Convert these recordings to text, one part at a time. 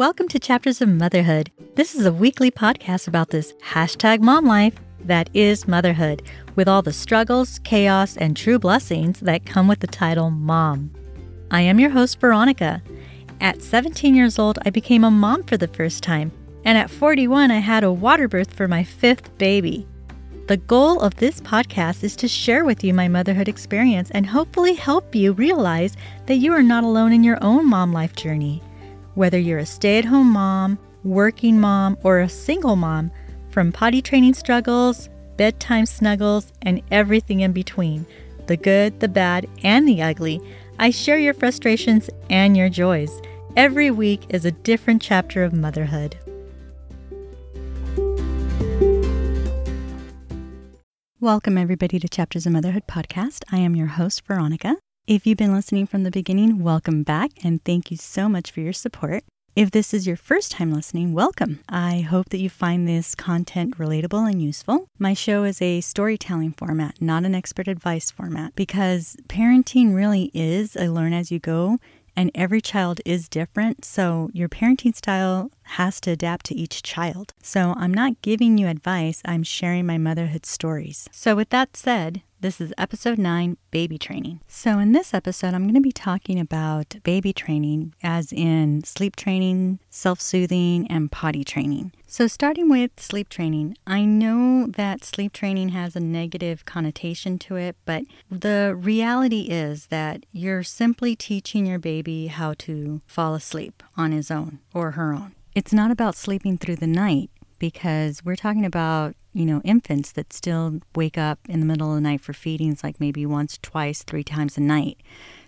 Welcome to Chapters of Motherhood. This is a weekly podcast about this hashtag mom life that is motherhood, with all the struggles, chaos, and true blessings that come with the title mom. I am your host, Veronica. At 17 years old, I became a mom for the first time, and at 41, I had a water birth for my fifth baby. The goal of this podcast is to share with you my motherhood experience and hopefully help you realize that you are not alone in your own mom life journey. Whether you're a stay at home mom, working mom, or a single mom, from potty training struggles, bedtime snuggles, and everything in between the good, the bad, and the ugly I share your frustrations and your joys. Every week is a different chapter of motherhood. Welcome, everybody, to Chapters of Motherhood podcast. I am your host, Veronica. If you've been listening from the beginning, welcome back and thank you so much for your support. If this is your first time listening, welcome. I hope that you find this content relatable and useful. My show is a storytelling format, not an expert advice format, because parenting really is a learn as you go and every child is different. So your parenting style has to adapt to each child. So I'm not giving you advice, I'm sharing my motherhood stories. So, with that said, this is episode 9 Baby Training. So, in this episode, I'm going to be talking about baby training, as in sleep training, self soothing, and potty training. So, starting with sleep training, I know that sleep training has a negative connotation to it, but the reality is that you're simply teaching your baby how to fall asleep on his own or her own. It's not about sleeping through the night because we're talking about you know, infants that still wake up in the middle of the night for feedings, like maybe once, twice, three times a night.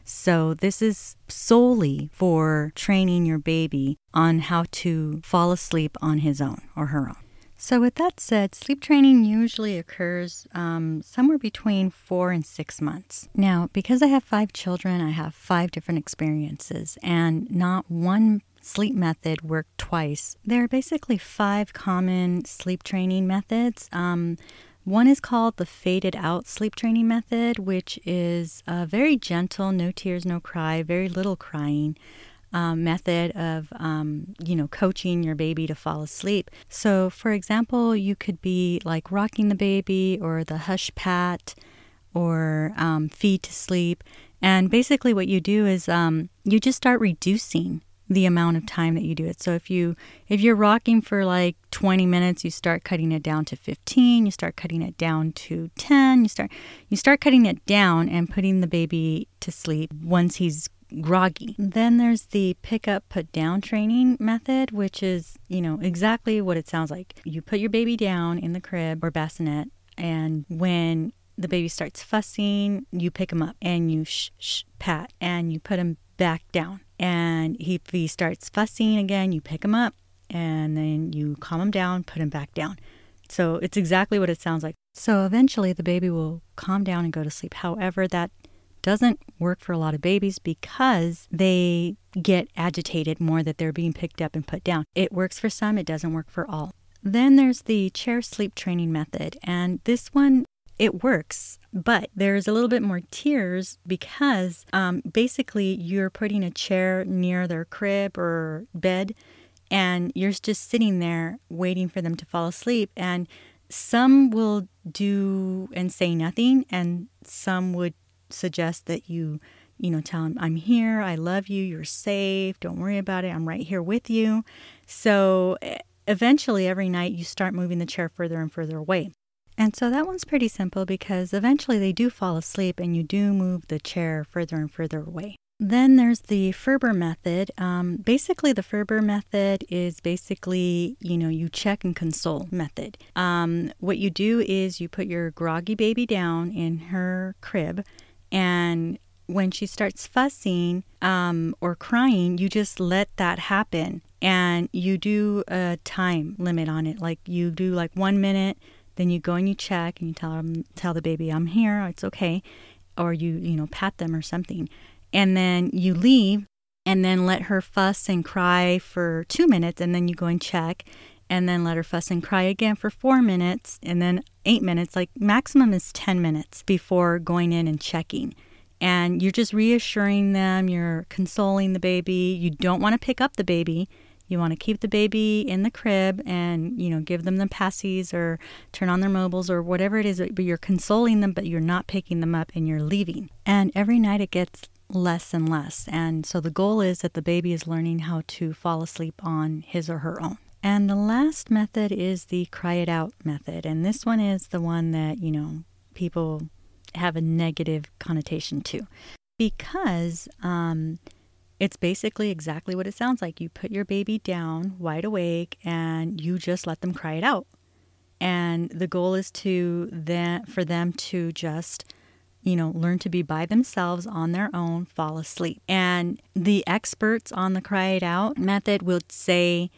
So, this is solely for training your baby on how to fall asleep on his own or her own. So, with that said, sleep training usually occurs um, somewhere between four and six months. Now, because I have five children, I have five different experiences, and not one sleep method worked twice. There are basically five common sleep training methods. Um, one is called the fade it out sleep training method, which is a very gentle, no tears, no cry, very little crying. Um, method of um, you know coaching your baby to fall asleep. So, for example, you could be like rocking the baby or the hush pat or um, feed to sleep. And basically, what you do is um, you just start reducing the amount of time that you do it. So if you if you're rocking for like 20 minutes, you start cutting it down to 15, you start cutting it down to 10, you start you start cutting it down and putting the baby to sleep once he's groggy. Then there's the pick up put down training method, which is, you know, exactly what it sounds like. You put your baby down in the crib or bassinet and when the baby starts fussing, you pick him up and you sh- sh- pat and you put him back down and he, if he starts fussing again, you pick him up and then you calm him down, put him back down. So it's exactly what it sounds like. So eventually the baby will calm down and go to sleep. However, that doesn't work for a lot of babies because they get agitated more that they're being picked up and put down. It works for some, it doesn't work for all. Then there's the chair sleep training method, and this one it works, but there's a little bit more tears because um, basically you're putting a chair near their crib or bed and you're just sitting there waiting for them to fall asleep. And some will do and say nothing, and some would suggest that you, you know, tell them, I'm here, I love you, you're safe, don't worry about it, I'm right here with you. So eventually, every night, you start moving the chair further and further away. And so that one's pretty simple because eventually they do fall asleep and you do move the chair further and further away. Then there's the Ferber method. Um, basically, the Ferber method is basically, you know, you check and console method. Um, what you do is you put your groggy baby down in her crib, and when she starts fussing um, or crying, you just let that happen. And you do a time limit on it. Like you do like one minute, then you go and you check and you tell them, tell the baby, I'm here, it's okay. Or you, you know, pat them or something. And then you leave and then let her fuss and cry for two minutes and then you go and check and then let her fuss and cry again for four minutes and then eight minutes. Like maximum is 10 minutes before going in and checking. And you're just reassuring them, you're consoling the baby. You don't want to pick up the baby You want to keep the baby in the crib and, you know, give them the passies or turn on their mobiles or whatever it is, but you're consoling them, but you're not picking them up and you're leaving. And every night it gets less and less. And so the goal is that the baby is learning how to fall asleep on his or her own. And the last method is the cry it out method. And this one is the one that, you know, people have a negative connotation to because um, it's basically exactly what it sounds like. You put your baby down wide awake and you just let them cry it out. And the goal is to then for them to just you know, learn to be by themselves on their own, fall asleep. And the experts on the cry it out method will say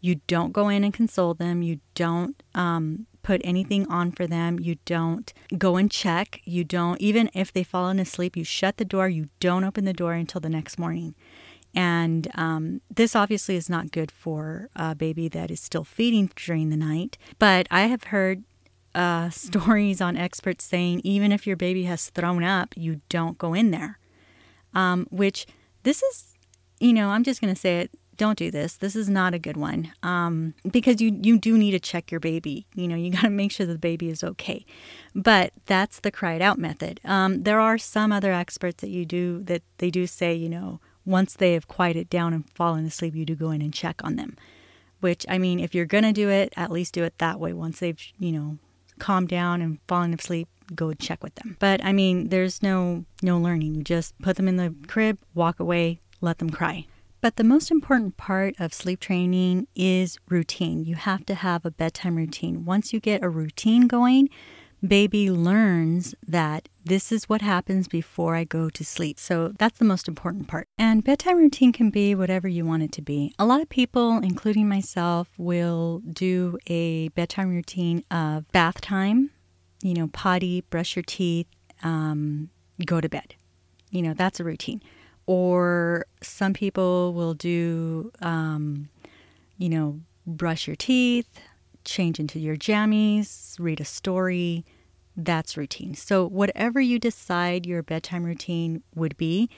you don't go in and console them, you don't um, put anything on for them, you don't go and check, you don't, even if they've fallen asleep, you shut the door, you don't open the door until the next morning. And um, this obviously is not good for a baby that is still feeding during the night. But I have heard uh, stories on experts saying even if your baby has thrown up, you don't go in there. Um, which this is, you know, I'm just going to say it. Don't do this. This is not a good one um, because you you do need to check your baby. You know, you got to make sure the baby is okay. But that's the cry it out method. Um, there are some other experts that you do that they do say, you know, once they have quieted down and fallen asleep, you do go in and check on them. Which I mean, if you're gonna do it, at least do it that way. Once they've you know calmed down and fallen asleep, go check with them. But I mean, there's no no learning. You just put them in the crib, walk away, let them cry. But the most important part of sleep training is routine. You have to have a bedtime routine. Once you get a routine going, baby learns that this is what happens before I go to sleep. So that's the most important part. And bedtime routine can be whatever you want it to be. A lot of people, including myself, will do a bedtime routine of bath time, you know, potty, brush your teeth, um, go to bed. You know, that's a routine. Or some people will do, um, you know, brush your teeth, change into your jammies, read a story. That's routine. So, whatever you decide your bedtime routine would be,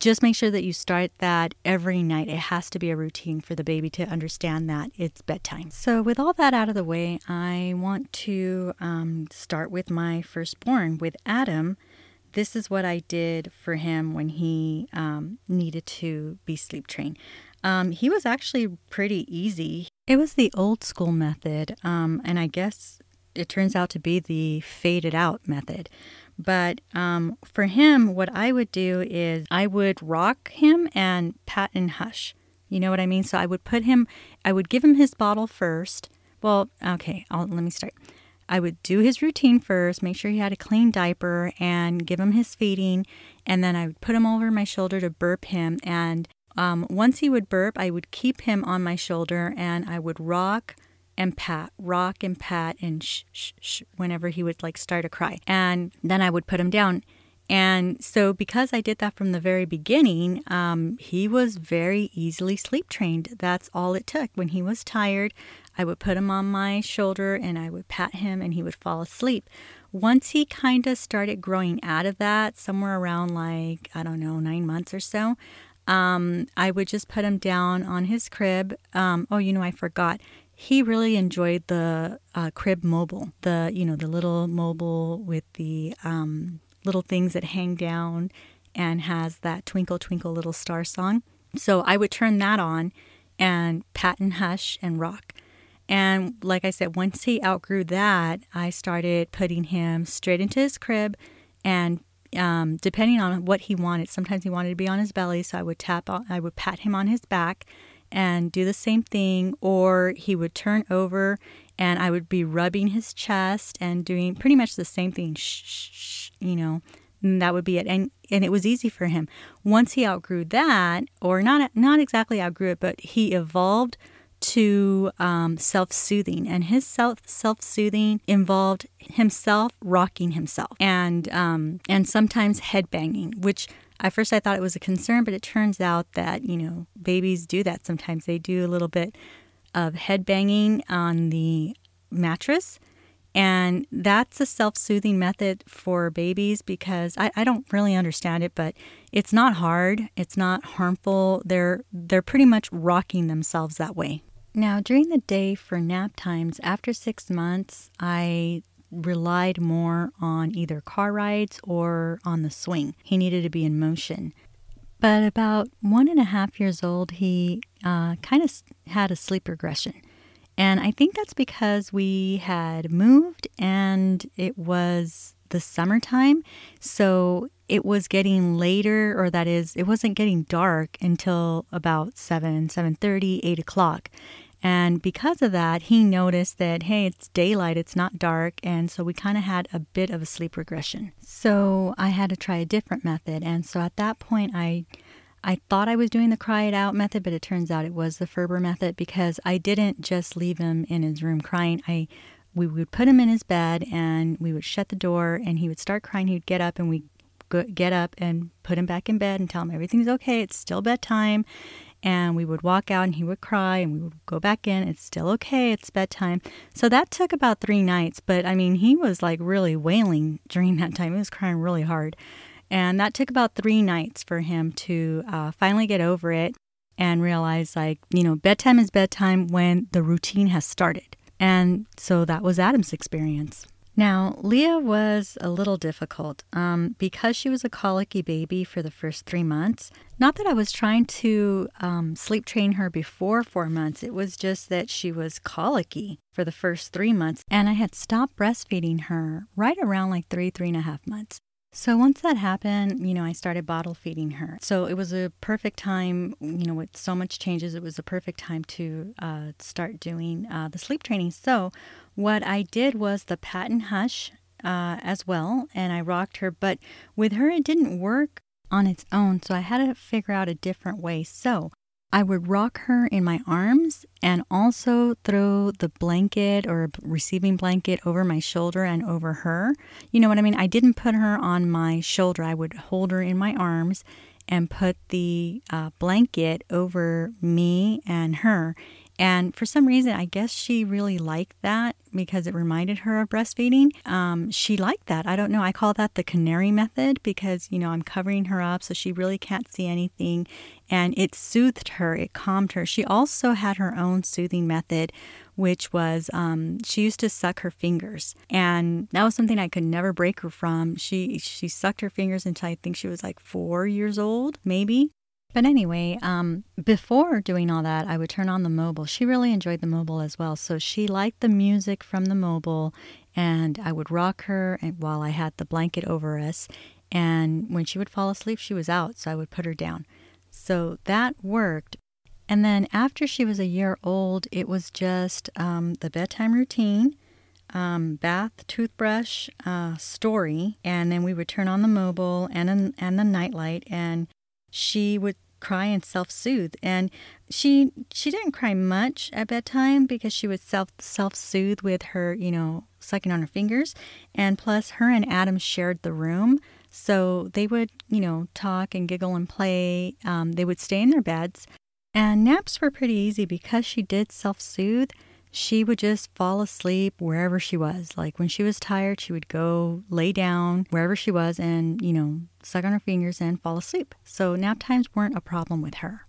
just make sure that you start that every night. It has to be a routine for the baby to understand that it's bedtime. So, with all that out of the way, I want to um, start with my firstborn, with Adam. This is what I did for him when he um, needed to be sleep trained. Um, he was actually pretty easy. It was the old school method, um, and I guess it turns out to be the fade it out method. But um, for him, what I would do is I would rock him and pat and hush. You know what I mean? So I would put him, I would give him his bottle first. Well, okay, I'll, let me start. I would do his routine first, make sure he had a clean diaper, and give him his feeding. And then I would put him over my shoulder to burp him. And um, once he would burp, I would keep him on my shoulder and I would rock and pat, rock and pat, and shh, shh, shh, whenever he would like start to cry. And then I would put him down. And so, because I did that from the very beginning, um, he was very easily sleep trained. That's all it took. When he was tired, I would put him on my shoulder and I would pat him and he would fall asleep. Once he kind of started growing out of that, somewhere around like, I don't know, nine months or so, um, I would just put him down on his crib. Um, oh, you know, I forgot. He really enjoyed the uh, crib mobile, the you know the little mobile with the um, little things that hang down and has that twinkle twinkle little star song. So I would turn that on and pat and hush and rock. And like I said, once he outgrew that, I started putting him straight into his crib and um, depending on what he wanted. Sometimes he wanted to be on his belly, so I would tap, on, I would pat him on his back and do the same thing, or he would turn over and I would be rubbing his chest and doing pretty much the same thing. Shh, shh, shh you know, and that would be it. And and it was easy for him. Once he outgrew that, or not not exactly outgrew it, but he evolved to um, self soothing, and his self self soothing involved himself rocking himself, and um, and sometimes head banging, which at first I thought it was a concern, but it turns out that you know babies do that sometimes. They do a little bit of head banging on the mattress, And that's a self soothing method for babies because I, I don't really understand it, but it's not hard, it's not harmful. They're, they're pretty much rocking themselves that way. Now, during the day for nap times, after six months, I relied more on either car rides or on the swing. He needed to be in motion. But about one and a half years old, he uh, kind of had a sleep regression. And I think that's because we had moved and it was the summertime. So it was getting later, or that is, it wasn't getting dark until about 7, 7.30, 8 o'clock. And because of that, he noticed that, hey, it's daylight, it's not dark. And so we kind of had a bit of a sleep regression. So I had to try a different method. And so at that point, I I thought I was doing the cry it out method, but it turns out it was the Ferber method because I didn't just leave him in his room crying. I we would put him in his bed and we would shut the door and he would start crying. He would get up and we get up and put him back in bed and tell him everything's okay. It's still bedtime. And we would walk out and he would cry and we would go back in. It's still okay. It's bedtime. So that took about three nights. But I mean, he was like really wailing during that time. He was crying really hard. And that took about three nights for him to uh, finally get over it and realize, like, you know, bedtime is bedtime when the routine has started. And so that was Adam's experience. Now, Leah was a little difficult um, because she was a colicky baby for the first three months. Not that I was trying to um, sleep train her before four months, it was just that she was colicky for the first three months. And I had stopped breastfeeding her right around like three, three and a half months. So once that happened, you know, I started bottle feeding her. So it was a perfect time, you know, with so much changes, it was a perfect time to uh, start doing uh, the sleep training. So what I did was the pat and hush uh, as well, and I rocked her. But with her, it didn't work on its own. So I had to figure out a different way. So I would rock her in my arms and also throw the blanket or receiving blanket over my shoulder and over her. You know what I mean? I didn't put her on my shoulder. I would hold her in my arms and put the uh, blanket over me and her. And for some reason, I guess she really liked that because it reminded her of breastfeeding. Um, she liked that. I don't know. I call that the canary method because, you know, I'm covering her up so she really can't see anything. And it soothed her, it calmed her. She also had her own soothing method, which was um, she used to suck her fingers. And that was something I could never break her from. She, she sucked her fingers until I think she was like four years old, maybe. But anyway, um, before doing all that, I would turn on the mobile. She really enjoyed the mobile as well. So she liked the music from the mobile, and I would rock her while I had the blanket over us. And when she would fall asleep, she was out, so I would put her down. So that worked. And then after she was a year old, it was just um, the bedtime routine. Um, bath, toothbrush, uh, story, and then we would turn on the mobile and and the nightlight, and she would cry and self-soothe. And she she didn't cry much at bedtime because she would self self-soothe with her you know sucking on her fingers. And plus her and adam shared the room. So they would you know talk and giggle and play. Um, they would stay in their beds. And naps were pretty easy because she did self-soothe she would just fall asleep wherever she was. Like when she was tired, she would go lay down wherever she was and, you know, suck on her fingers and fall asleep. So nap times weren't a problem with her.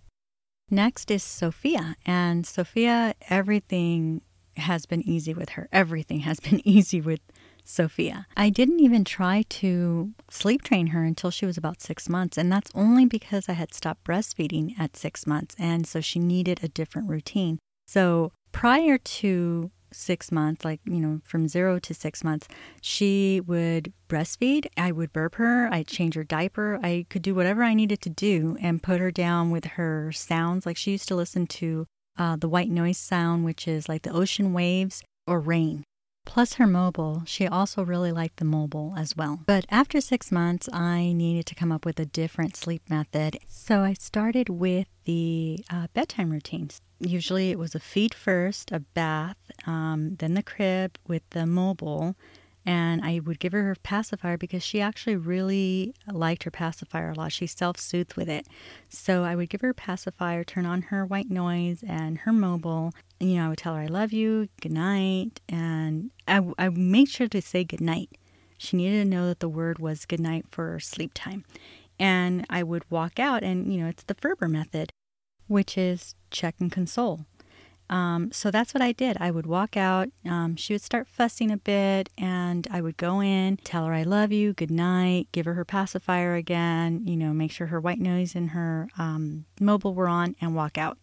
Next is Sophia. And Sophia, everything has been easy with her. Everything has been easy with Sophia. I didn't even try to sleep train her until she was about six months, and that's only because I had stopped breastfeeding at six months, and so she needed a different routine. So prior to six months, like, you know, from zero to six months, she would breastfeed. I would burp her. I'd change her diaper. I could do whatever I needed to do and put her down with her sounds. Like she used to listen to uh, the white noise sound, which is like the ocean waves or rain. Plus her mobile, she also really liked the mobile as well. But after six months, I needed to come up with a different sleep method. So I started with the uh, bedtime routines. Usually it was a feed first, a bath, um, then the crib with the mobile, and I would give her her pacifier because she actually really liked her pacifier a lot. She self soothed with it. So I would give her pacifier, turn on her white noise and her mobile. You know, I would tell her, I love you, good night. And I, I made sure to say good night. She needed to know that the word was good night for sleep time. And I would walk out, and, you know, it's the Ferber method, which is check and console. Um, so that's what I did. I would walk out. Um, she would start fussing a bit, and I would go in, tell her I love you, good night, give her her pacifier again, you know, make sure her white noise and her um, mobile were on, and walk out.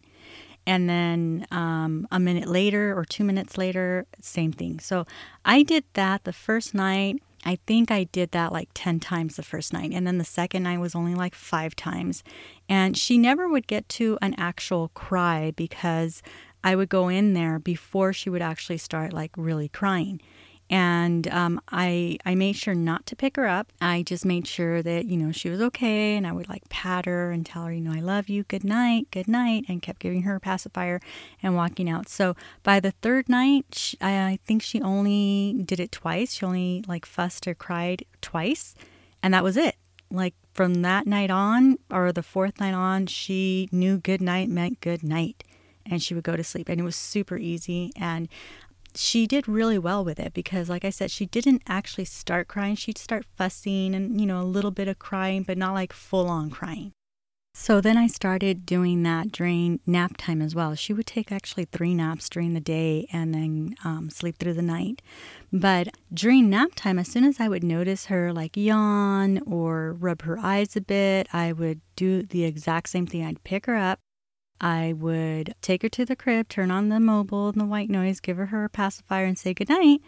And then um, a minute later or two minutes later, same thing. So I did that the first night. I think I did that like 10 times the first night. And then the second night was only like five times. And she never would get to an actual cry because I would go in there before she would actually start like really crying. And um, I I made sure not to pick her up. I just made sure that you know she was okay, and I would like pat her and tell her you know I love you, good night, good night, and kept giving her a pacifier and walking out. So by the third night, she, I, I think she only did it twice. She only like fussed or cried twice, and that was it. Like from that night on, or the fourth night on, she knew good night meant good night and she would go to sleep. And it was super easy. And she did really well with it because, like I said, she didn't actually start crying. She'd start fussing and, you know, a little bit of crying, but not like full on crying. So then I started doing that during nap time as well. She would take actually three naps during the day and then um, sleep through the night. But during nap time, as soon as I would notice her like yawn or rub her eyes a bit, I would do the exact same thing. I'd pick her up I would take her to the crib, turn on the mobile and the white noise, give her her pacifier, and say goodnight.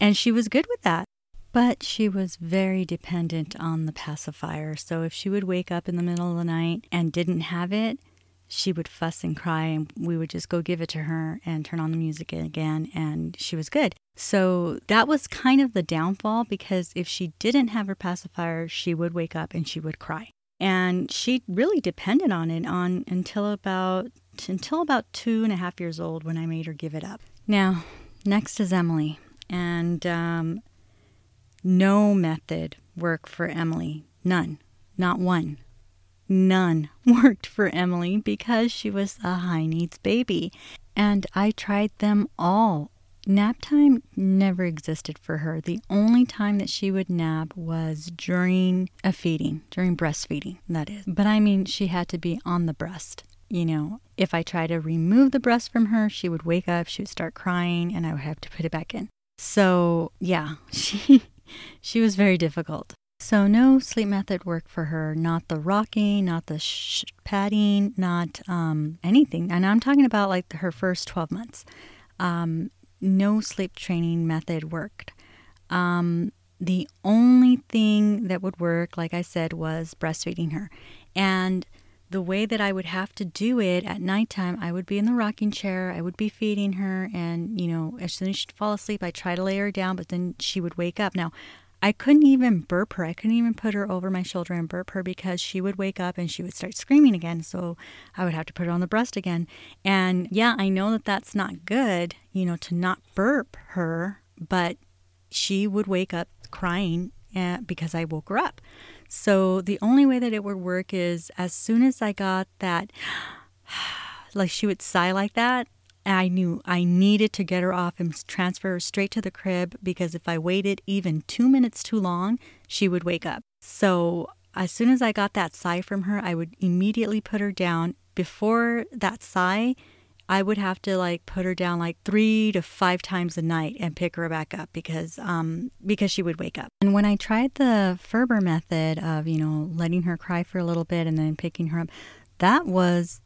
And she was good with that. But she was very dependent on the pacifier. So if she would wake up in the middle of the night and didn't have it, she would fuss and cry, and we would just go give it to her and turn on the music again, and she was good. So that was kind of the downfall because if she didn't have her pacifier, she would wake up and she would cry and she really depended on it on until about until about two and a half years old when I made her give it up. Now, next is Emily, and um, no method worked for Emily. None, not one. None worked for Emily because she was a high needs baby. And I tried them all Nap time never existed for her. The only time that she would nap was during a feeding, during breastfeeding, that is. But I mean, she had to be on the breast. You know, if I tried to remove the breast from her, she would wake up, she would start crying, and I would have to put it back in. So, yeah, she she was very difficult. So, no sleep method worked for her. Not the rocking, not the sh- padding, not um, anything. And I'm talking about like her first 12 months. Um, no sleep training method worked. Um, the only thing that would work, like I said, was breastfeeding her. And the way that I would have to do it at nighttime, I would be in the rocking chair, I would be feeding her, and, you know, as soon as she'd fall asleep, I'd try to lay her down, but then she would wake up. Now, I couldn't even burp her. I couldn't even put her over my shoulder and burp her because she would wake up and she would start screaming again. So I would have to put her on the breast again. And yeah, I know that that's not good, you know, to not burp her, but she would wake up crying eh, because I woke her up. So the only way that it would work is as soon as I got that, like she would sigh like that, I knew I needed to get her off and transfer her straight to the crib because if I waited even two minutes too long, she would wake up. So as soon as I got that sigh from her, I would immediately put her down. Before that sigh, I would have to like put her down like three to five times a night and pick her back up because um because she would wake up. And when I tried the Ferber method of you know letting her cry for a little bit and then picking her up, that was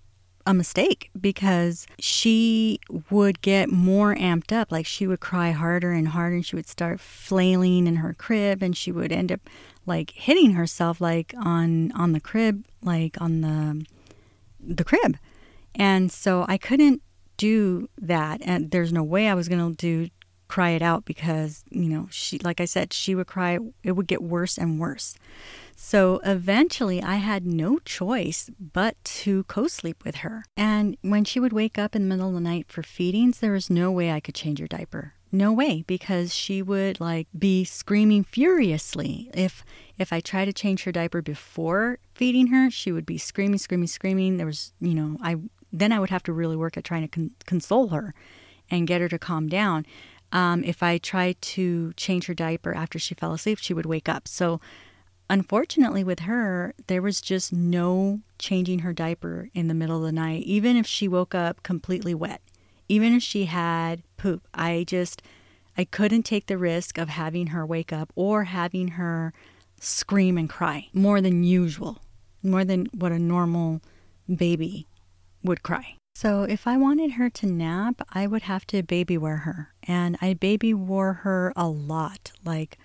a mistake because she would get more amped up. Like she would cry harder and harder and she would start flailing in her crib and she would end up like hitting herself like on on the crib like on the the crib. And so I couldn't do that and there's no way I was going to do cry it out because, you know, she, like I said, she would cry, it would get worse and worse. So eventually I had no choice but to co sleep with her. And when she would wake up in the middle of the night for feedings, there was no way I could change her diaper. No way, because she would like be screaming furiously. If if I tried to change her diaper before feeding her, she would be screaming, screaming, screaming. There was, you know, I then I would have to really work at trying to con- console her and get her to calm down. Um, if I tried to change her diaper after she fell asleep, she would wake up. So, unfortunately, with her, there was just no changing her diaper in the middle of the night, even if she woke up completely wet, even if she had poop. I just, I couldn't take the risk of having her wake up or having her scream and cry more than usual, more than what a normal baby would cry. So if I wanted her to nap, I would have to baby wear her. And I baby wore her a lot, like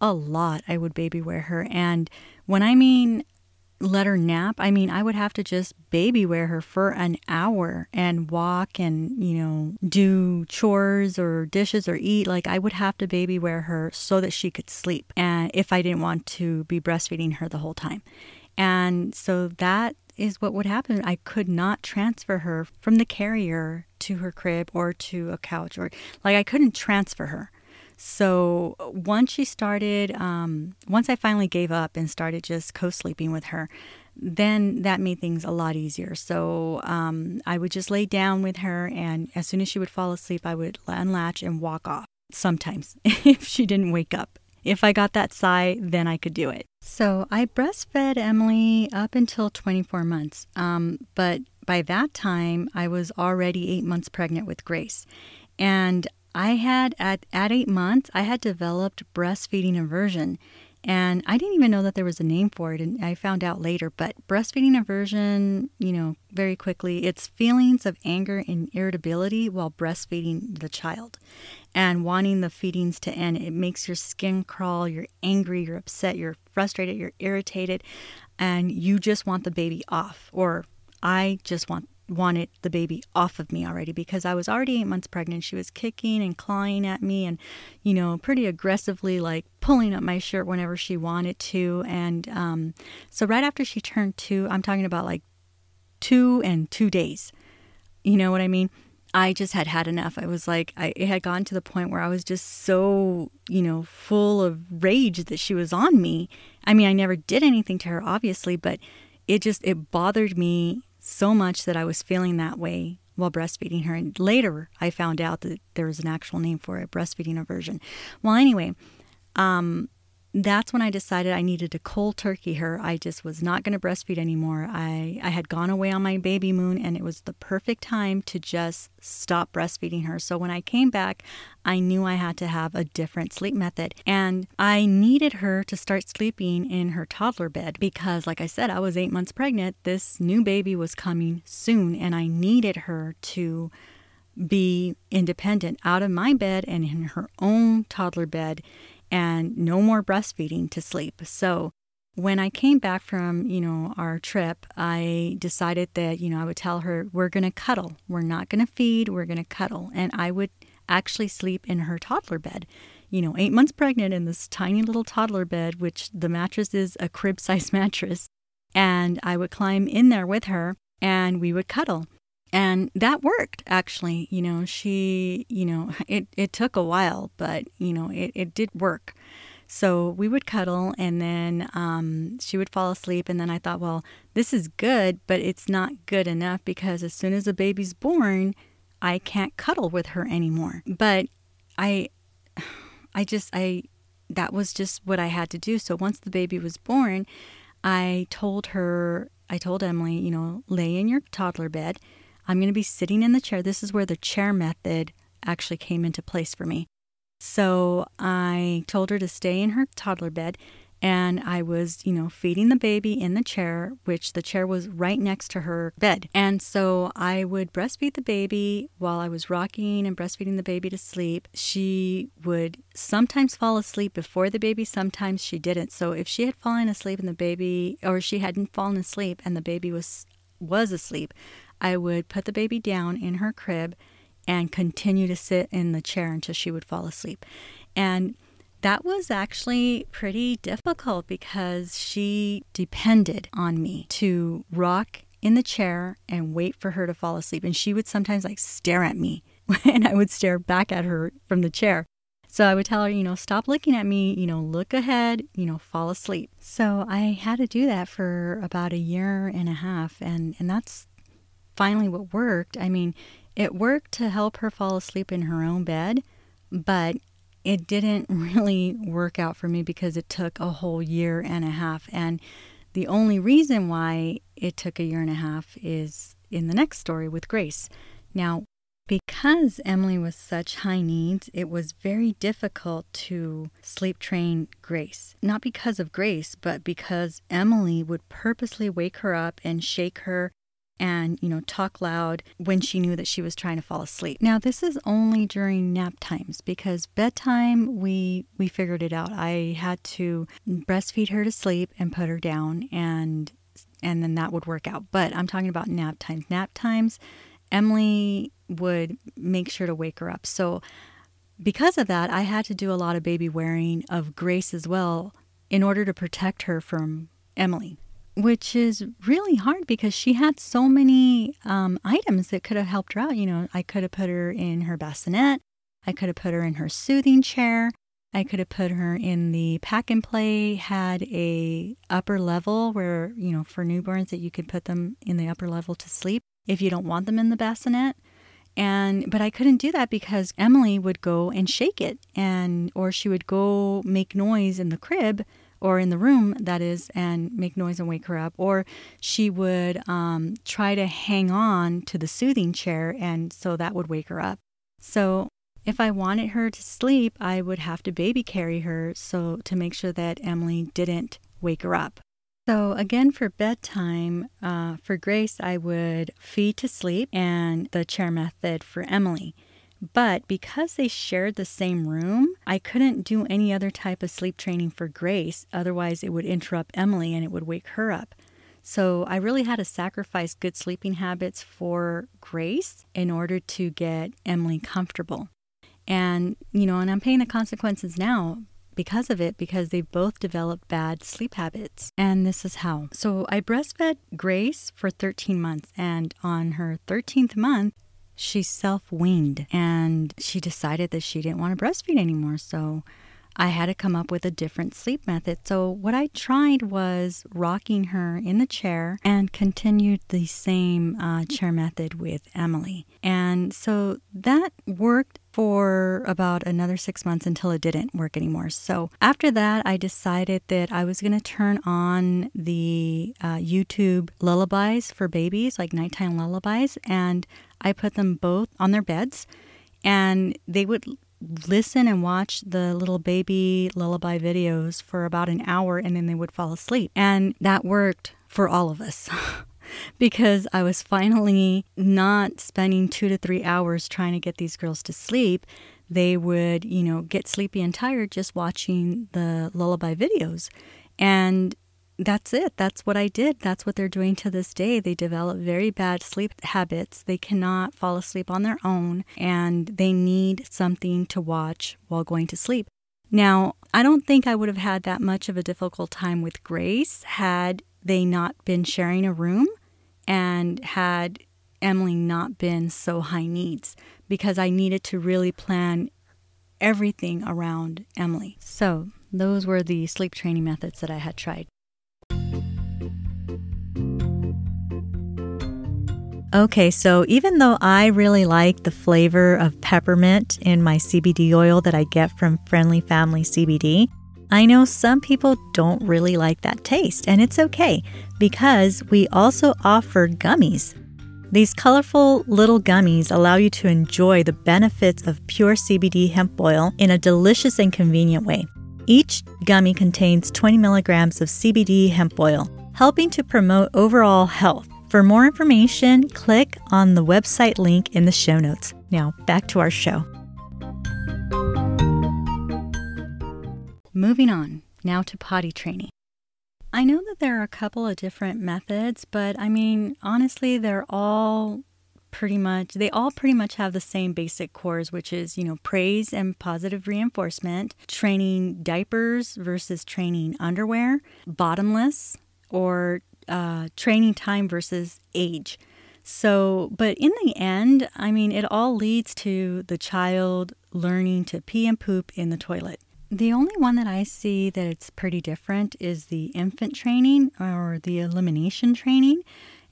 a lot. I would baby wear her. And when I mean let her nap, I mean I would have to just baby wear her for an hour and walk and, you know, do chores or dishes or eat. Like I would have to baby wear her so that she could sleep. And if I didn't want to be breastfeeding her the whole time. And so that is what would happen. I could not transfer her from the carrier to her crib or to a couch or like I couldn't transfer her. So once she started, um, once I finally gave up and started just co sleeping with her, then that made things a lot easier. So um, I would just lay down with her, and as soon as she would fall asleep, I would unlatch and walk off sometimes if she didn't wake up. If I got that sigh, then I could do it. So I breastfed Emily up until 24 months. Um, but by that time, I was already eight months pregnant with Grace. And I had, at, at eight months, I had developed breastfeeding aversion. And I didn't even know that there was a name for it, and I found out later. But breastfeeding aversion, you know, very quickly, it's feelings of anger and irritability while breastfeeding the child and wanting the feedings to end. It makes your skin crawl, you're angry, you're upset, you're frustrated, you're irritated, and you just want the baby off. Or I just want wanted the baby off of me already because I was already eight months pregnant. She was kicking and clawing at me and, you know, pretty aggressively like pulling up my shirt whenever she wanted to. And um, so right after she turned two, I'm talking about like two and two days. You know what I mean? I just had had enough. I was like, I, it had gotten to the point where I was just so, you know, full of rage that she was on me. I mean, I never did anything to her, obviously, but it just, it bothered me so much that I was feeling that way while breastfeeding her. And later I found out that there was an actual name for it, breastfeeding aversion. Well, anyway, um, that's when I decided I needed to cold turkey her. I just was not going to breastfeed anymore. I, I had gone away on my baby moon and it was the perfect time to just stop breastfeeding her. So when I came back, I knew I had to have a different sleep method. And I needed her to start sleeping in her toddler bed because, like I said, I was eight months pregnant. This new baby was coming soon and I needed her to be independent out of my bed and in her own toddler bed and no more breastfeeding to sleep. So when I came back from, you know, our trip, I decided that, you know, I would tell her, we're going to cuddle. We're not going to feed, we're going to cuddle. And I would actually sleep in her toddler bed. You know, eight months pregnant in this tiny little toddler bed, which the mattress is a crib size mattress. And I would climb in there with her and we would cuddle. And that worked actually. You know, she, you know, it, it took a while, but, you know, it, it did work. So we would cuddle and then um, she would fall asleep. And then I thought, well, this is good, but it's not good enough because as soon as the baby's born, I can't cuddle with her anymore. But I, I just, I, that was just what I had to do. So once the baby was born, I told her, I told Emily, you know, lay in your toddler bed I'm going to be sitting in the chair. This is where the chair method actually came into place for me. So I told her to stay in her toddler bed and I was, you know, feeding the baby in the chair, which the chair was right next to her bed. And so I would breastfeed the baby while I was rocking and breastfeeding the baby to sleep. She would sometimes fall asleep before the baby, sometimes she didn't. So if she had fallen asleep and the baby or she hadn't fallen asleep and the baby was was asleep, I would put the baby down in her crib and continue to sit in the chair until she would fall asleep. And that was actually pretty difficult because she depended on me to rock in the chair and wait for her to fall asleep. And she would sometimes like stare at me and I would stare back at her from the chair. So I would tell her, you know, stop looking at me, you know, look ahead, you know, fall asleep. So I had to do that for about a year and a half and and that's finally what worked. I mean, it worked to help her fall asleep in her own bed, but it didn't really work out for me because it took a whole year and a half. And the only reason why it took a year and a half is in the next story with Grace. Now, because Emily was such high needs, it was very difficult to sleep train Grace. Not because of Grace, but because Emily would purposely wake her up and shake her and, you know, talk loud when she knew that she was trying to fall asleep. Now, this is only during nap times because bedtime we we figured it out. I had to breastfeed her to sleep and put her down and and then that would work out. But I'm talking about nap times. Nap times, Emily would make sure to wake her up. So because of that, I had to do a lot of baby wearing of Grace as well in order to protect her from Emily which is really hard because she had so many um, items that could have helped her out. You know, I could have put her in her bassinet, I could have put her in her soothing chair, I could have put her in the pack and play. Had a upper level where you know for newborns that you could put them in the upper level to sleep if you don't want them in the bassinet. And but I couldn't do that because Emily would go and shake it, and or she would go make noise in the crib or in the room, that is, and make noise and wake her up. Or she would um, try to hang on to the soothing chair, and so that would wake her up. So if I wanted her to sleep, I would have to baby carry her so to make sure that Emily didn't wake her up. So, again, for bedtime, uh, for Grace, I would feed to sleep and the chair method for Emily. But because they shared the same room, I couldn't do any other type of sleep training for Grace. Otherwise, it would interrupt Emily and it would wake her up. So I really had to sacrifice good sleeping habits for Grace in order to get Emily comfortable. And, you know, and I'm paying the consequences now because of it because they both developed bad sleep habits. And this is how. So I breastfed Grace for 13 months. And on her 13th month, she self weaned and she decided that she didn't want to breastfeed anymore. So I had to come up with a different sleep method. So, what I tried was rocking her in the chair and continued the same uh, chair method with Emily. And so that worked for about another six months until it didn't work anymore. So, after that, I decided that I was going to turn on the uh, YouTube lullabies for babies, like nighttime lullabies, and I put them both on their beds and they would listen and watch the little baby lullaby videos for about an hour and then they would fall asleep. And that worked for all of us. because I was finally not spending two to three hours trying to get these girls to sleep. They would, you know, get sleepy and tired just watching the lullaby videos. And that's it. That's what I did. That's what they're doing to this day. They develop very bad sleep habits. They cannot fall asleep on their own and they need something to watch while going to sleep. Now, I don't think I would have had that much of a difficult time with Grace had they not been sharing a room and had Emily not been so high needs because I needed to really plan everything around Emily. So, those were the sleep training methods that I had tried. Okay, so even though I really like the flavor of peppermint in my CBD oil that I get from Friendly Family CBD, I know some people don't really like that taste, and it's okay because we also offer gummies. These colorful little gummies allow you to enjoy the benefits of pure CBD hemp oil in a delicious and convenient way. Each gummy contains 20 milligrams of CBD hemp oil, helping to promote overall health. For more information, click on the website link in the show notes. Now, back to our show. Moving on, now to potty training. I know that there are a couple of different methods, but I mean, honestly, they're all pretty much, they all pretty much have the same basic cores, which is, you know, praise and positive reinforcement, training diapers versus training underwear, bottomless, or uh, training time versus age. So, but in the end, I mean, it all leads to the child learning to pee and poop in the toilet. The only one that I see that it's pretty different is the infant training or the elimination training.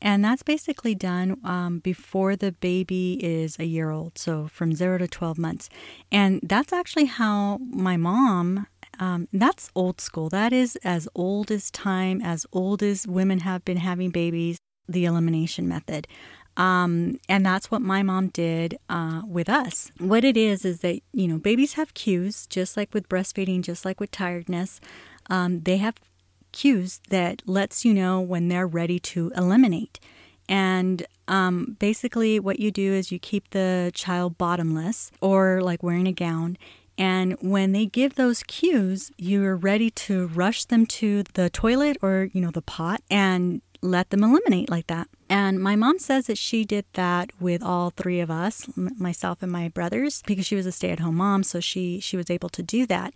And that's basically done um, before the baby is a year old, so from zero to 12 months. And that's actually how my mom, um, that's old school. That is as old as time, as old as women have been having babies, the elimination method. Um, and that's what my mom did uh, with us. What it is is that, you know, babies have cues, just like with breastfeeding, just like with tiredness. Um, they have cues that lets you know when they're ready to eliminate. And um, basically, what you do is you keep the child bottomless or like wearing a gown. And when they give those cues, you're ready to rush them to the toilet or, you know, the pot and let them eliminate like that. And my mom says that she did that with all three of us, myself and my brothers, because she was a stay-at-home mom, so she she was able to do that.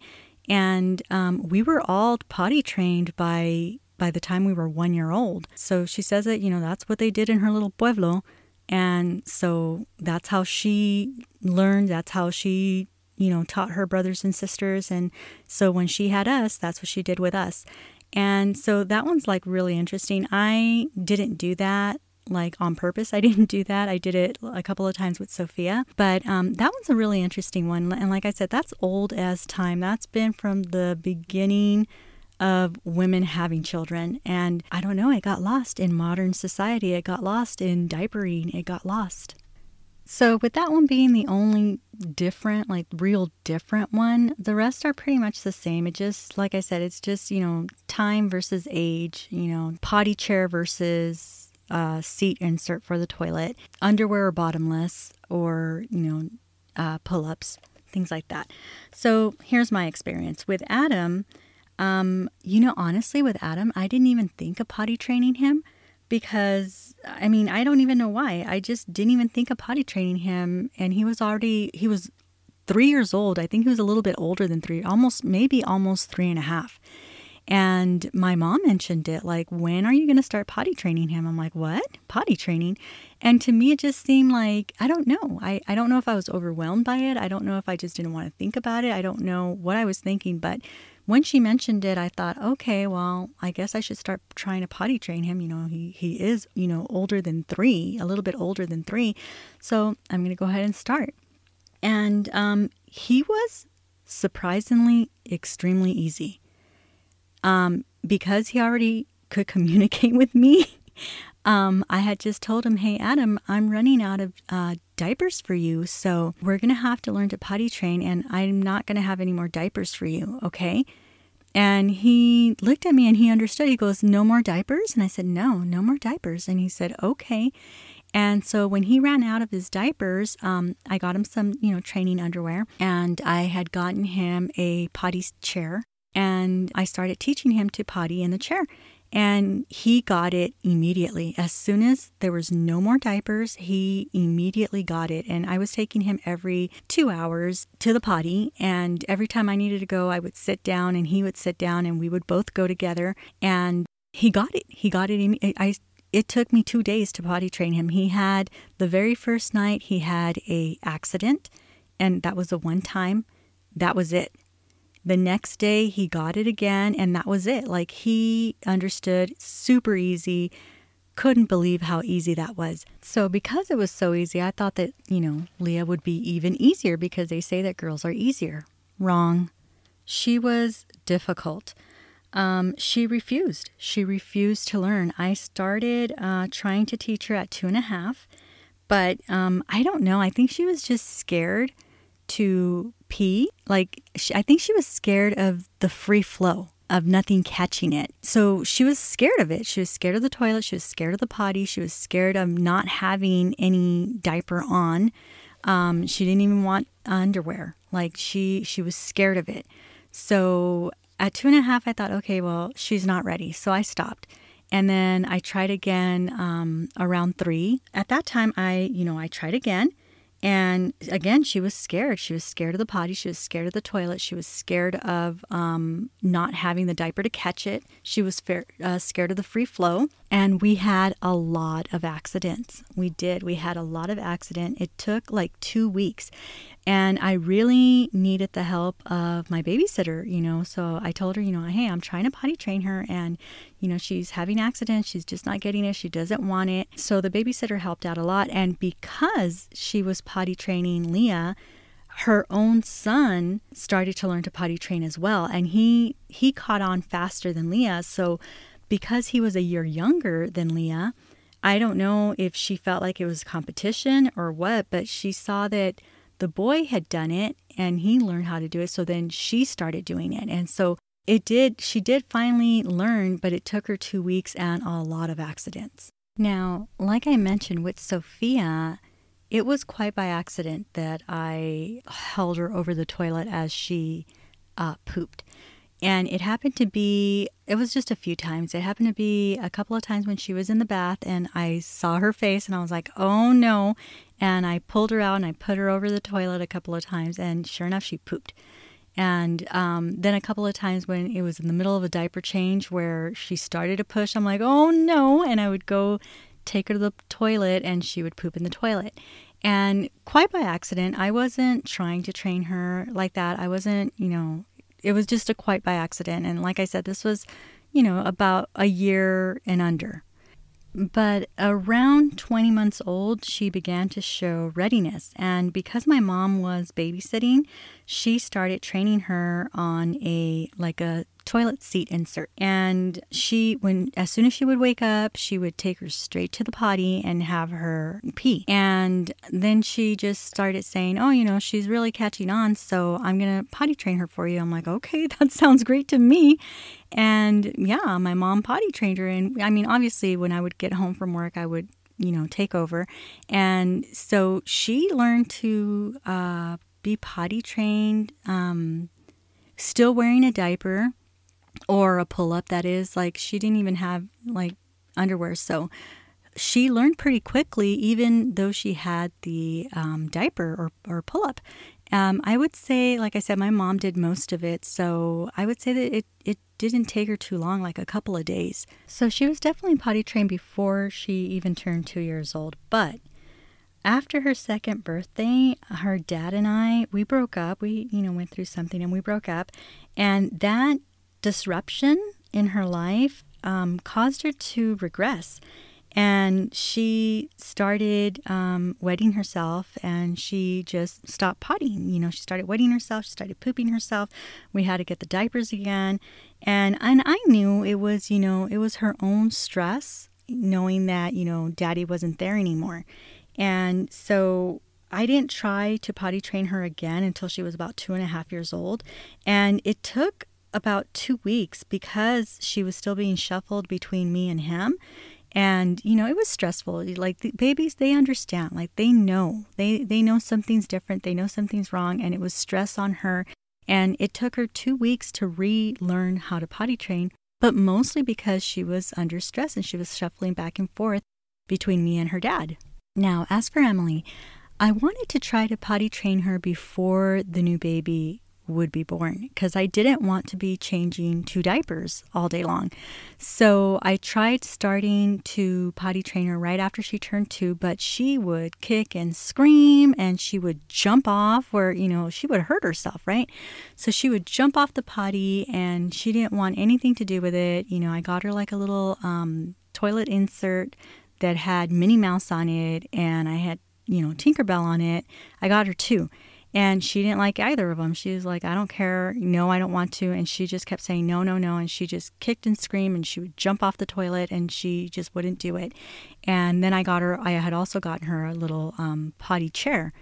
And um, we were all potty trained by by the time we were one year old. So she says that you know that's what they did in her little pueblo, and so that's how she learned. That's how she you know taught her brothers and sisters. And so when she had us, that's what she did with us. And so that one's like really interesting. I didn't do that like on purpose. I didn't do that. I did it a couple of times with Sophia. But um, that one's a really interesting one. And like I said, that's old as time. That's been from the beginning of women having children. And I don't know, it got lost in modern society. It got lost in diapering. It got lost. So, with that one being the only different, like real different one, the rest are pretty much the same. It just, like I said, it's just, you know, time versus age, you know, potty chair versus uh, seat insert for the toilet, underwear or bottomless, or, you know, uh, pull ups, things like that. So, here's my experience with Adam. Um, you know, honestly, with Adam, I didn't even think of potty training him because I mean, I don't even know why. I just didn't even think of potty training him. And he was already, he was three years old. I think he was a little bit older than three, almost, maybe almost three and a half. And my mom mentioned it like, when are you going to start potty training him? I'm like, what? Potty training? And to me, it just seemed like, I don't know. I, I don't know if I was overwhelmed by it. I don't know if I just didn't want to think about it. I don't know what I was thinking. But when she mentioned it, I thought, okay, well, I guess I should start trying to potty train him. You know, he, he is, you know, older than three, a little bit older than three. So I'm going to go ahead and start. And um, he was surprisingly extremely easy. Um, because he already could communicate with me, um, I had just told him, hey, Adam, I'm running out of uh, diapers for you. So we're going to have to learn to potty train, and I'm not going to have any more diapers for you. Okay. And he looked at me and he understood. He goes, No more diapers? And I said, No, no more diapers. And he said, Okay. And so when he ran out of his diapers, um, I got him some, you know, training underwear and I had gotten him a potty chair and I started teaching him to potty in the chair. And he got it immediately. As soon as there was no more diapers, he immediately got it. And I was taking him every two hours to the potty. And every time I needed to go, I would sit down and he would sit down and we would both go together. And he got it. He got it. I, it took me two days to potty train him. He had the very first night, he had a accident. And that was the one time. That was it. The next day, he got it again, and that was it. Like he understood super easy. Couldn't believe how easy that was. So, because it was so easy, I thought that, you know, Leah would be even easier because they say that girls are easier. Wrong. She was difficult. Um, she refused. She refused to learn. I started uh, trying to teach her at two and a half, but um, I don't know. I think she was just scared to pee. Like, she, I think she was scared of the free flow of nothing catching it. So she was scared of it. She was scared of the toilet. She was scared of the potty. She was scared of not having any diaper on. Um, she didn't even want underwear. Like she she was scared of it. So at two and a half, I thought, okay, well, she's not ready. So I stopped. And then I tried again um, around three. At that time, I, you know, I tried again. And again, she was scared. She was scared of the potty. She was scared of the toilet. She was scared of um, not having the diaper to catch it. She was fair, uh, scared of the free flow. And we had a lot of accidents. We did. We had a lot of accident. It took like two weeks. And I really needed the help of my babysitter, you know. So I told her, you know, hey, I'm trying to potty train her and, you know, she's having accidents. She's just not getting it. She doesn't want it. So the babysitter helped out a lot. And because she was potty training Leah, her own son started to learn to potty train as well. And he he caught on faster than Leah. So because he was a year younger than Leah, I don't know if she felt like it was competition or what, but she saw that the boy had done it and he learned how to do it. So then she started doing it. And so it did, she did finally learn, but it took her two weeks and a lot of accidents. Now, like I mentioned with Sophia, it was quite by accident that I held her over the toilet as she uh, pooped. And it happened to be, it was just a few times. It happened to be a couple of times when she was in the bath and I saw her face and I was like, oh no. And I pulled her out and I put her over the toilet a couple of times and sure enough, she pooped. And um, then a couple of times when it was in the middle of a diaper change where she started to push, I'm like, oh no. And I would go take her to the toilet and she would poop in the toilet. And quite by accident, I wasn't trying to train her like that. I wasn't, you know, it was just a quite by accident. And like I said, this was, you know, about a year and under. But around 20 months old, she began to show readiness. And because my mom was babysitting, she started training her on a like a toilet seat insert. And she, when as soon as she would wake up, she would take her straight to the potty and have her pee. And then she just started saying, "Oh, you know, she's really catching on, so I'm gonna potty train her for you." I'm like, "Okay, that sounds great to me." And yeah, my mom potty trained her. And I mean, obviously, when I would get home from work, I would you know take over and so she learned to uh, be potty trained um, still wearing a diaper or a pull up that is like she didn't even have like underwear. So she learned pretty quickly even though she had the um, diaper or, or pull up um, i would say like i said my mom did most of it. So i would say that it, it didn't take her too long like a couple of days. So she was definitely potty trained before she even turned two years old. But after her second birthday, her dad and I, we broke up. We, you know, went through something and we broke up. And that disruption in her life um, caused her to regress. And she started um, wetting herself and she just stopped pottying. You know, she started wetting herself, she started pooping herself. We had to get the diapers again. And, and I knew it was, you know, it was her own stress knowing that, you know, daddy wasn't there anymore. And so I didn't try to potty train her again until she was about two and a half years old. And it took about two weeks because she was still being shuffled between me and him. And you know, it was stressful. Like the babies, they understand. Like they know. They they know something's different. They know something's wrong, and it was stress on her. And it took her two weeks to relearn how to potty train, but mostly because she was under stress and she was shuffling back and forth between me and her dad. Now, as for Emily, I wanted to try to potty train her before the new baby would be born because I didn't want to be changing two diapers all day long. So I tried starting to potty train her right after she turned two, but she would kick and scream and she would jump off where, you know, she would hurt herself, right? So she would jump off the potty and she didn't want anything to do with it. You know, I got her like a little um, toilet insert that had Minnie Mouse on it and I had, you know, Tinkerbell on it. I got her two. And she didn't like either of them. She was like, I don't care. No, I don't want to. And she just kept saying, no, no, no. And she just kicked and screamed and she would jump off the toilet and she just wouldn't do it. And then I got her, I had also gotten her a little um, potty chair.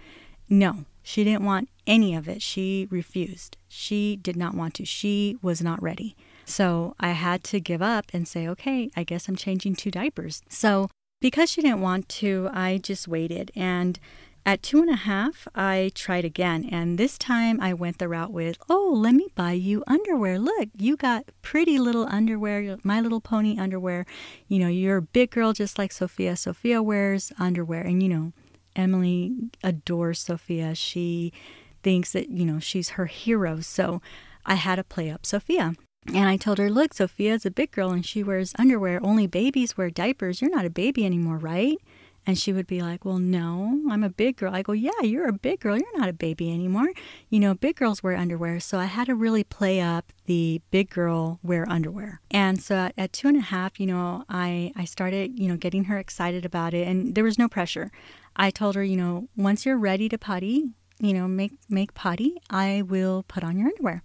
No, she didn't want any of it. She refused. She did not want to. She was not ready. So I had to give up and say, okay, I guess I'm changing two diapers. So because she didn't want to, I just waited. And At two and a half, I tried again, and this time I went the route with, Oh, let me buy you underwear. Look, you got pretty little underwear, My Little Pony underwear. You know, you're a big girl just like Sophia. Sophia wears underwear, and you know, Emily adores Sophia. She thinks that, you know, she's her hero. So I had to play up Sophia. And I told her, Look, Sophia's a big girl and she wears underwear. Only babies wear diapers. You're not a baby anymore, right? And she would be like, Well, no, I'm a big girl. I go, Yeah, you're a big girl. You're not a baby anymore. You know, big girls wear underwear. So I had to really play up the big girl wear underwear. And so at, at two and a half, you know, I, I started, you know, getting her excited about it. And there was no pressure. I told her, you know, once you're ready to potty, you know, make make potty, I will put on your underwear.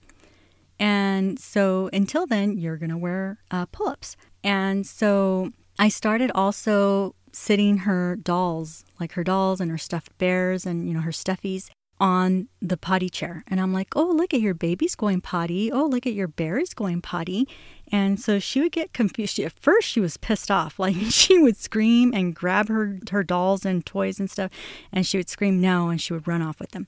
And so until then, you're gonna wear uh, pull-ups. And so I started also sitting her dolls, like her dolls and her stuffed bears and, you know, her stuffies on the potty chair. And I'm like, oh, look at your baby's going potty. Oh, look at your bear is going potty. And so she would get confused. She, at first, she was pissed off. Like she would scream and grab her, her dolls and toys and stuff. And she would scream no and she would run off with them.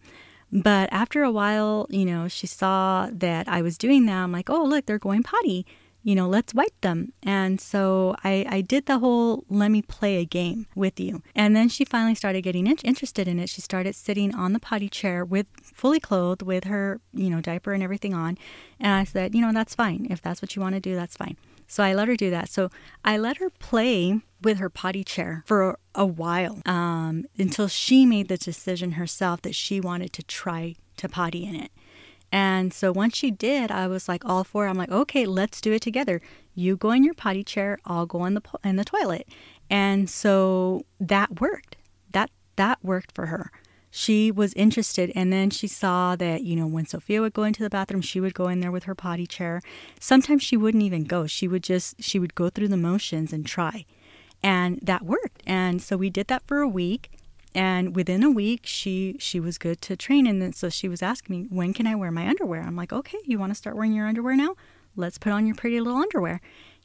But after a while, you know, she saw that I was doing that. I'm like, oh, look, they're going potty you know, let's wipe them. And so I, I did the whole let me play a game with you. And then she finally started getting in- interested in it. She started sitting on the potty chair with fully clothed with her, you know, diaper and everything on. And I said, you know, that's fine. If that's what you want to do, that's fine. So I let her do that. So I let her play with her potty chair for a while um, until she made the decision herself that she wanted to try to potty in it. And so once she did, I was like all for it. I'm like, okay, let's do it together. You go in your potty chair, I'll go in the in the toilet. And so that worked. That that worked for her. She was interested and then she saw that, you know, when Sophia would go into the bathroom, she would go in there with her potty chair. Sometimes she wouldn't even go. She would just she would go through the motions and try. And that worked. And so we did that for a week and within a week she she was good to train. And then so she was asking me when can i wear my underwear? I'm like okay you want to start wearing your underwear now? Let's put on your pretty little underwear.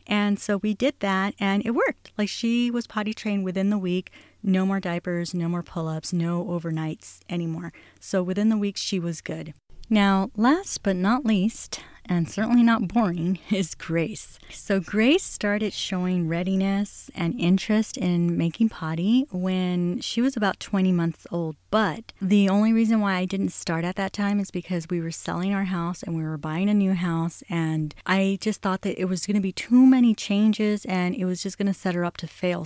And so we did that and it worked. Like she was potty trained within the week. No more diapers no more pull-ups no overnights anymore. So within the week she was good. Now last but not least and certainly not boring, is Grace. So, Grace started showing readiness and interest in making potty when she was about 20 months old. But the only reason why I didn't start at that time is because we were selling our house and we were buying a new house. And I just thought that it was going to be too many changes and it was just going to set her up to fail.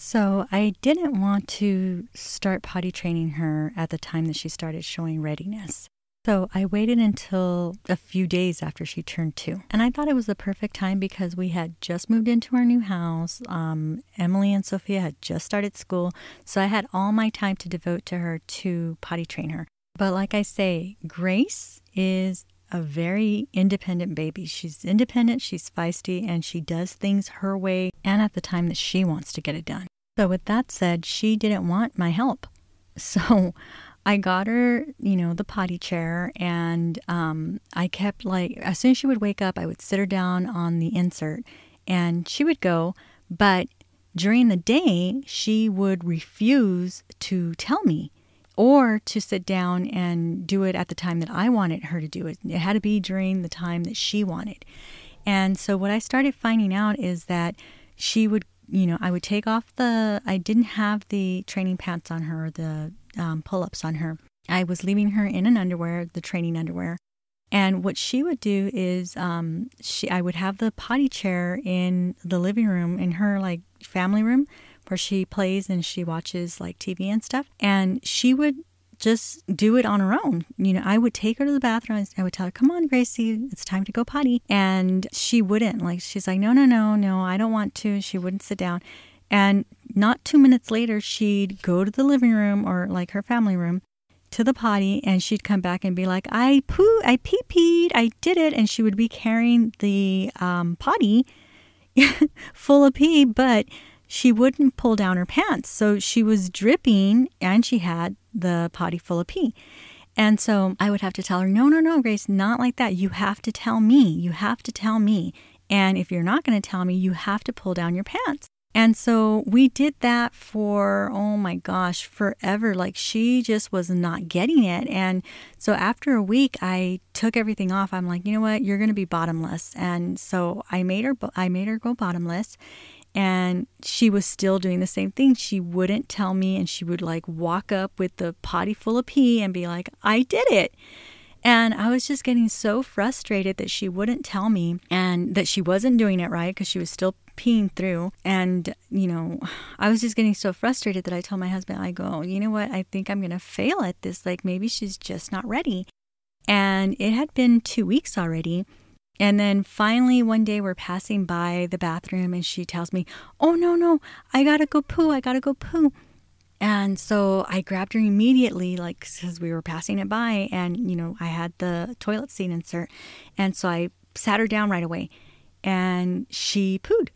So I didn't want to start potty training her at the time that she started showing readiness. So I waited until a few days after she turned two. And I thought it was the perfect time because we had just moved into our new house. Um, Emily and Sophia had just started school. So I had all my time to devote to her to potty train her. But like I say, Grace is a very independent baby. She's independent, she's feisty, and she does things her way and at the time that she wants to get it done. So, with that said, she didn't want my help. So, I got her, you know, the potty chair, and um, I kept like, as soon as she would wake up, I would sit her down on the insert and she would go. But during the day, she would refuse to tell me or to sit down and do it at the time that I wanted her to do it. It had to be during the time that she wanted. And so, what I started finding out is that she would you know, I would take off the, I didn't have the training pants on her, the um, pull ups on her. I was leaving her in an underwear, the training underwear. And what she would do is, um, she I would have the potty chair in the living room in her like family room, where she plays and she watches like TV and stuff. And she would just do it on her own. You know, I would take her to the bathroom. I would tell her, "Come on, Gracie, it's time to go potty," and she wouldn't. Like she's like, "No, no, no, no, I don't want to." She wouldn't sit down. And not two minutes later, she'd go to the living room or like her family room to the potty and she'd come back and be like, I poo, I pee peed, I did it. And she would be carrying the um, potty full of pee, but she wouldn't pull down her pants. So she was dripping and she had the potty full of pee. And so I would have to tell her, no, no, no, Grace, not like that. You have to tell me. You have to tell me. And if you're not going to tell me, you have to pull down your pants. And so we did that for, oh my gosh, forever. Like she just was not getting it. And so after a week, I took everything off. I'm like, you know what? You're going to be bottomless. And so I made her, I made her go bottomless. And she was still doing the same thing. She wouldn't tell me, and she would like walk up with the potty full of pee and be like, I did it. And I was just getting so frustrated that she wouldn't tell me and that she wasn't doing it right because she was still peeing through. And, you know, I was just getting so frustrated that I told my husband, I go, you know what? I think I'm going to fail at this. Like maybe she's just not ready. And it had been two weeks already. And then finally, one day we're passing by the bathroom and she tells me, Oh, no, no, I gotta go poo. I gotta go poo. And so I grabbed her immediately, like, because we were passing it by, and, you know, I had the toilet seat insert. And so I sat her down right away, and she pooed.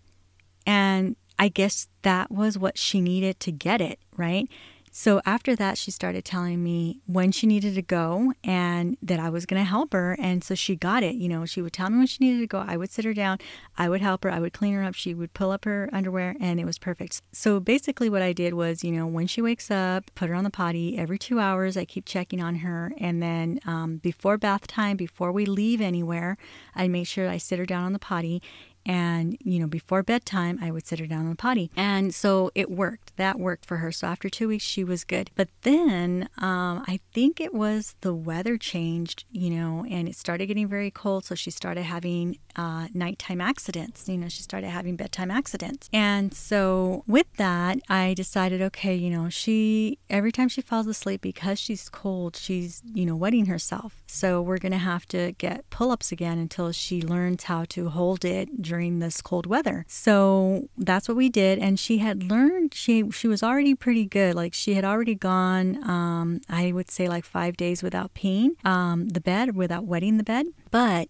And I guess that was what she needed to get it, right? So after that, she started telling me when she needed to go and that I was going to help her. And so she got it. You know, she would tell me when she needed to go. I would sit her down. I would help her. I would clean her up. She would pull up her underwear and it was perfect. So basically, what I did was, you know, when she wakes up, put her on the potty every two hours. I keep checking on her. And then um, before bath time, before we leave anywhere, I make sure I sit her down on the potty and, you know, before bedtime, I would sit her down on the potty. And so it worked. That worked for her. So after two weeks, she was good. But then um, I think it was the weather changed, you know, and it started getting very cold. So she started having uh, nighttime accidents. You know, she started having bedtime accidents. And so with that, I decided, okay, you know, she, every time she falls asleep because she's cold, she's, you know, wetting herself. So we're to have to get pull ups again until she learns how to hold it during this cold weather. So that's what we did. And she had learned, she, she was already pretty good. Like she had already gone, um, I would say like five days without peeing um, the bed, without wetting the bed. But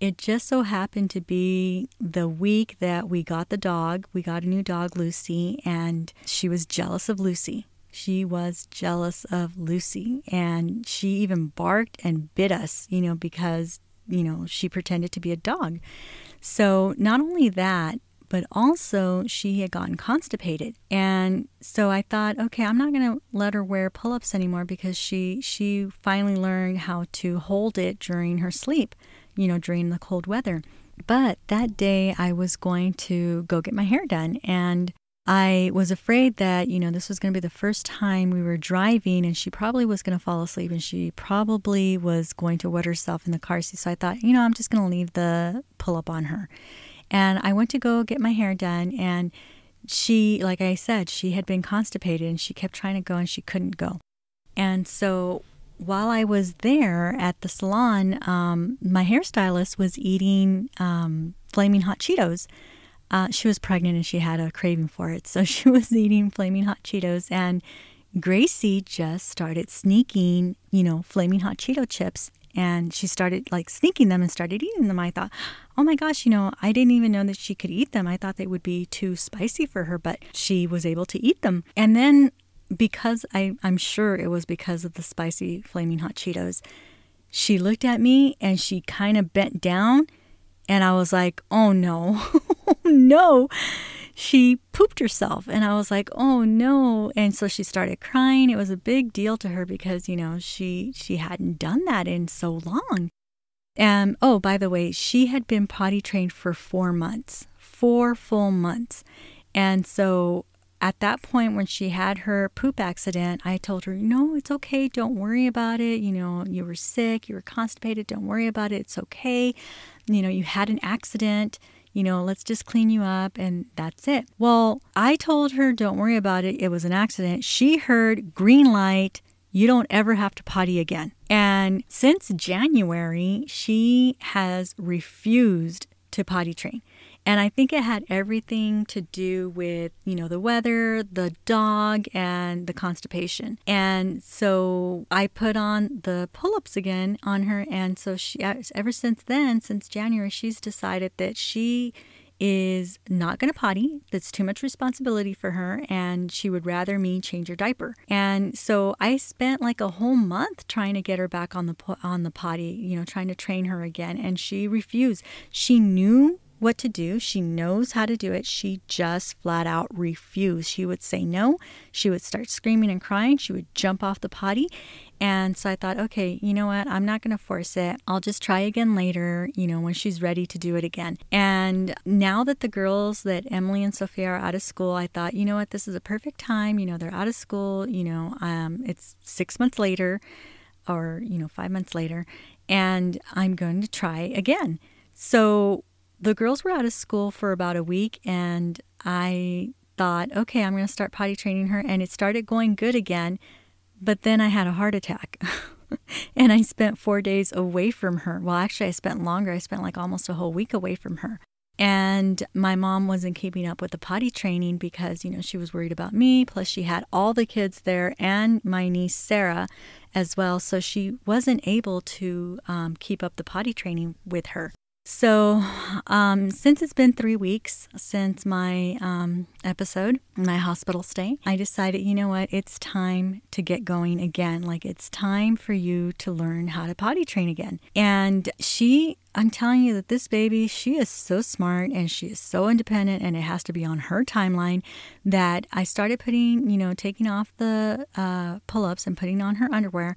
it just so happened to be the week that we got the dog. We got a new dog, Lucy, and she was jealous of Lucy. She was jealous of Lucy, and she even barked and bit us, you know, because, you know, she pretended to be a dog. So, not only that, but also she had gotten constipated. And so I thought, okay, I'm not going to let her wear pull-ups anymore because she she finally learned how to hold it during her sleep, you know, during the cold weather. But that day I was going to go get my hair done and I was afraid that, you know, this was going to be the first time we were driving and she probably was going to fall asleep and she probably was going to wet herself in the car seat. So I thought, you know, I'm just going to leave the pull up on her. And I went to go get my hair done and she, like I said, she had been constipated and she kept trying to go and she couldn't go. And so while I was there at the salon, um, my hairstylist was eating um, flaming hot Cheetos uh, she was pregnant and she had a craving for it. So she was eating flaming hot Cheetos and Gracie just started sneaking, you know, flaming hot Cheeto chips and she started like sneaking them and started eating them. I thought, oh my gosh, you know, I didn't even know that she could eat them. I thought they would be too spicy for her, but she was able to eat them. And then because I, I'm sure it was because of the spicy flaming hot Cheetos, she looked at me and she kind of bent down and I was like, oh no, oh no. She pooped herself. And I was like, oh no. And so she started crying. It was a big deal to her because, you know, she she hadn't done that in so long. And oh, by the way, she had been potty trained for four months, four full months. And so at that point when she had her poop accident, I told her, no, it's okay. Don't worry about it. You know, you were sick, you were constipated. Don't worry about it. It's okay you know, you had an accident, you know, let's just clean you up and that's it. Well, I told her, don't worry about it. It was an accident. She heard green light. You don't ever have to potty again. And since January, she has refused to potty train. And I think it had everything to do with, you know, the weather, the dog, and the constipation. And so I put on the pull ups again on her. And so she, uh, ever since then, since January, she's decided that she is not going to potty. That's too much responsibility for her, and she would rather me change her diaper. And so I spent like a whole month trying to get her back on the on the potty, you know, trying to train her again, and she refused. She knew what to do. She knows how to do it. She just flat out refused. She would say no. She would start screaming and crying. She would jump off the potty. And so I thought, okay, you know what? I'm not going to force it. I'll just try again later, you know, when she's ready to do it again. And now that the girls, that Emily and Sophia are out of school, I thought, you know what? This is a perfect time. You know, they're out of school. You know, um, it's six months later or, you know, five months later. And I'm going to try again. So the girls were out of school for about a week and I thought, okay, I'm going to start potty training her. And it started going good again. But then I had a heart attack. and I spent four days away from her. Well, actually, I spent longer. I spent like almost a whole week away from her. And my mom wasn't keeping up with the potty training because, you know, she was worried about me. Plus, she had all the kids there and my niece, Sarah, as well. So she wasn't able to um, keep up the potty training with her. So, um, since it's been three weeks since my um, episode, my hospital stay, I decided, you know what, it's time to get going again. Like, it's time for you to learn how to potty train again. And she, I'm telling you that this baby, she is so smart and she is so independent, and it has to be on her timeline that I started putting, you know, taking off the uh, pull ups and putting on her underwear.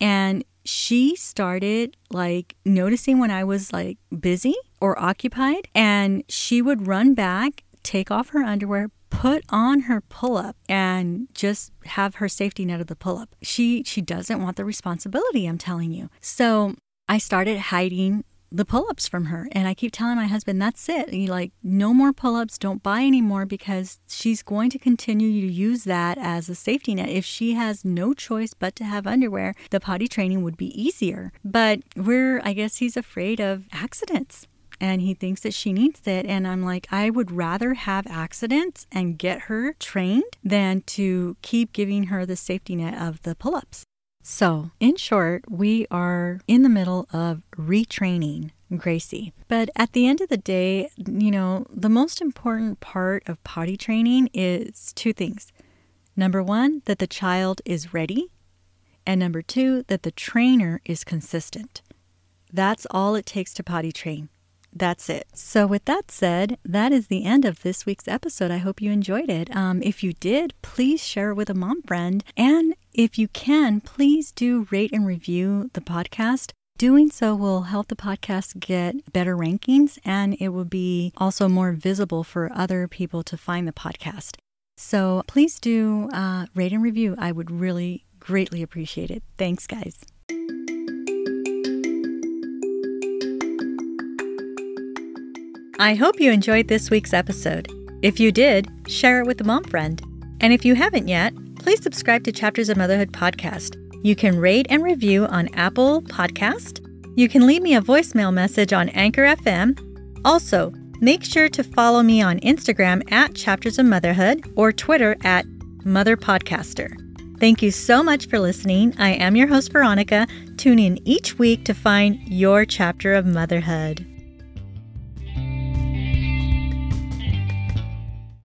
And she started like noticing when I was like busy or occupied, and she would run back, take off her underwear, put on her pull-up and just have her safety net of the pull-up. She she doesn't want the responsibility, I'm telling you. So I started hiding the pull-ups from her and i keep telling my husband that's it you like no more pull-ups don't buy anymore because she's going to continue to use that as a safety net if she has no choice but to have underwear the potty training would be easier but we're i guess he's afraid of accidents and he thinks that she needs it. And I'm like, I would rather have accidents and get her trained than to keep giving her the safety net of the pull ups. So, in short, we are in the middle of retraining Gracie. But at the end of the day, you know, the most important part of potty training is two things. Number one, that the child is ready. And number two, that the trainer is consistent. That's all it takes to potty train. That's it. So, with that said, that is the end of this week's episode. I hope you enjoyed it. Um, if you did, please share it with a mom friend. And if you can, please do rate and review the podcast. Doing so will help the podcast get better rankings and it will be also more visible for other people to find the podcast. So please do uh, rate and review. I would really greatly appreciate it. Thanks, guys. I hope you enjoyed this week's episode. If you did, share it with a mom friend. And if you haven't yet, please subscribe to Chapters of Motherhood podcast. You can rate and review on Apple Podcast. You can leave me a voicemail message on Anchor FM. Also, make sure to follow me on Instagram at Chapters of Motherhood or Twitter at Mother Podcaster. Thank you so much for listening. I am your host, Veronica. Tune in each week to find your chapter of motherhood.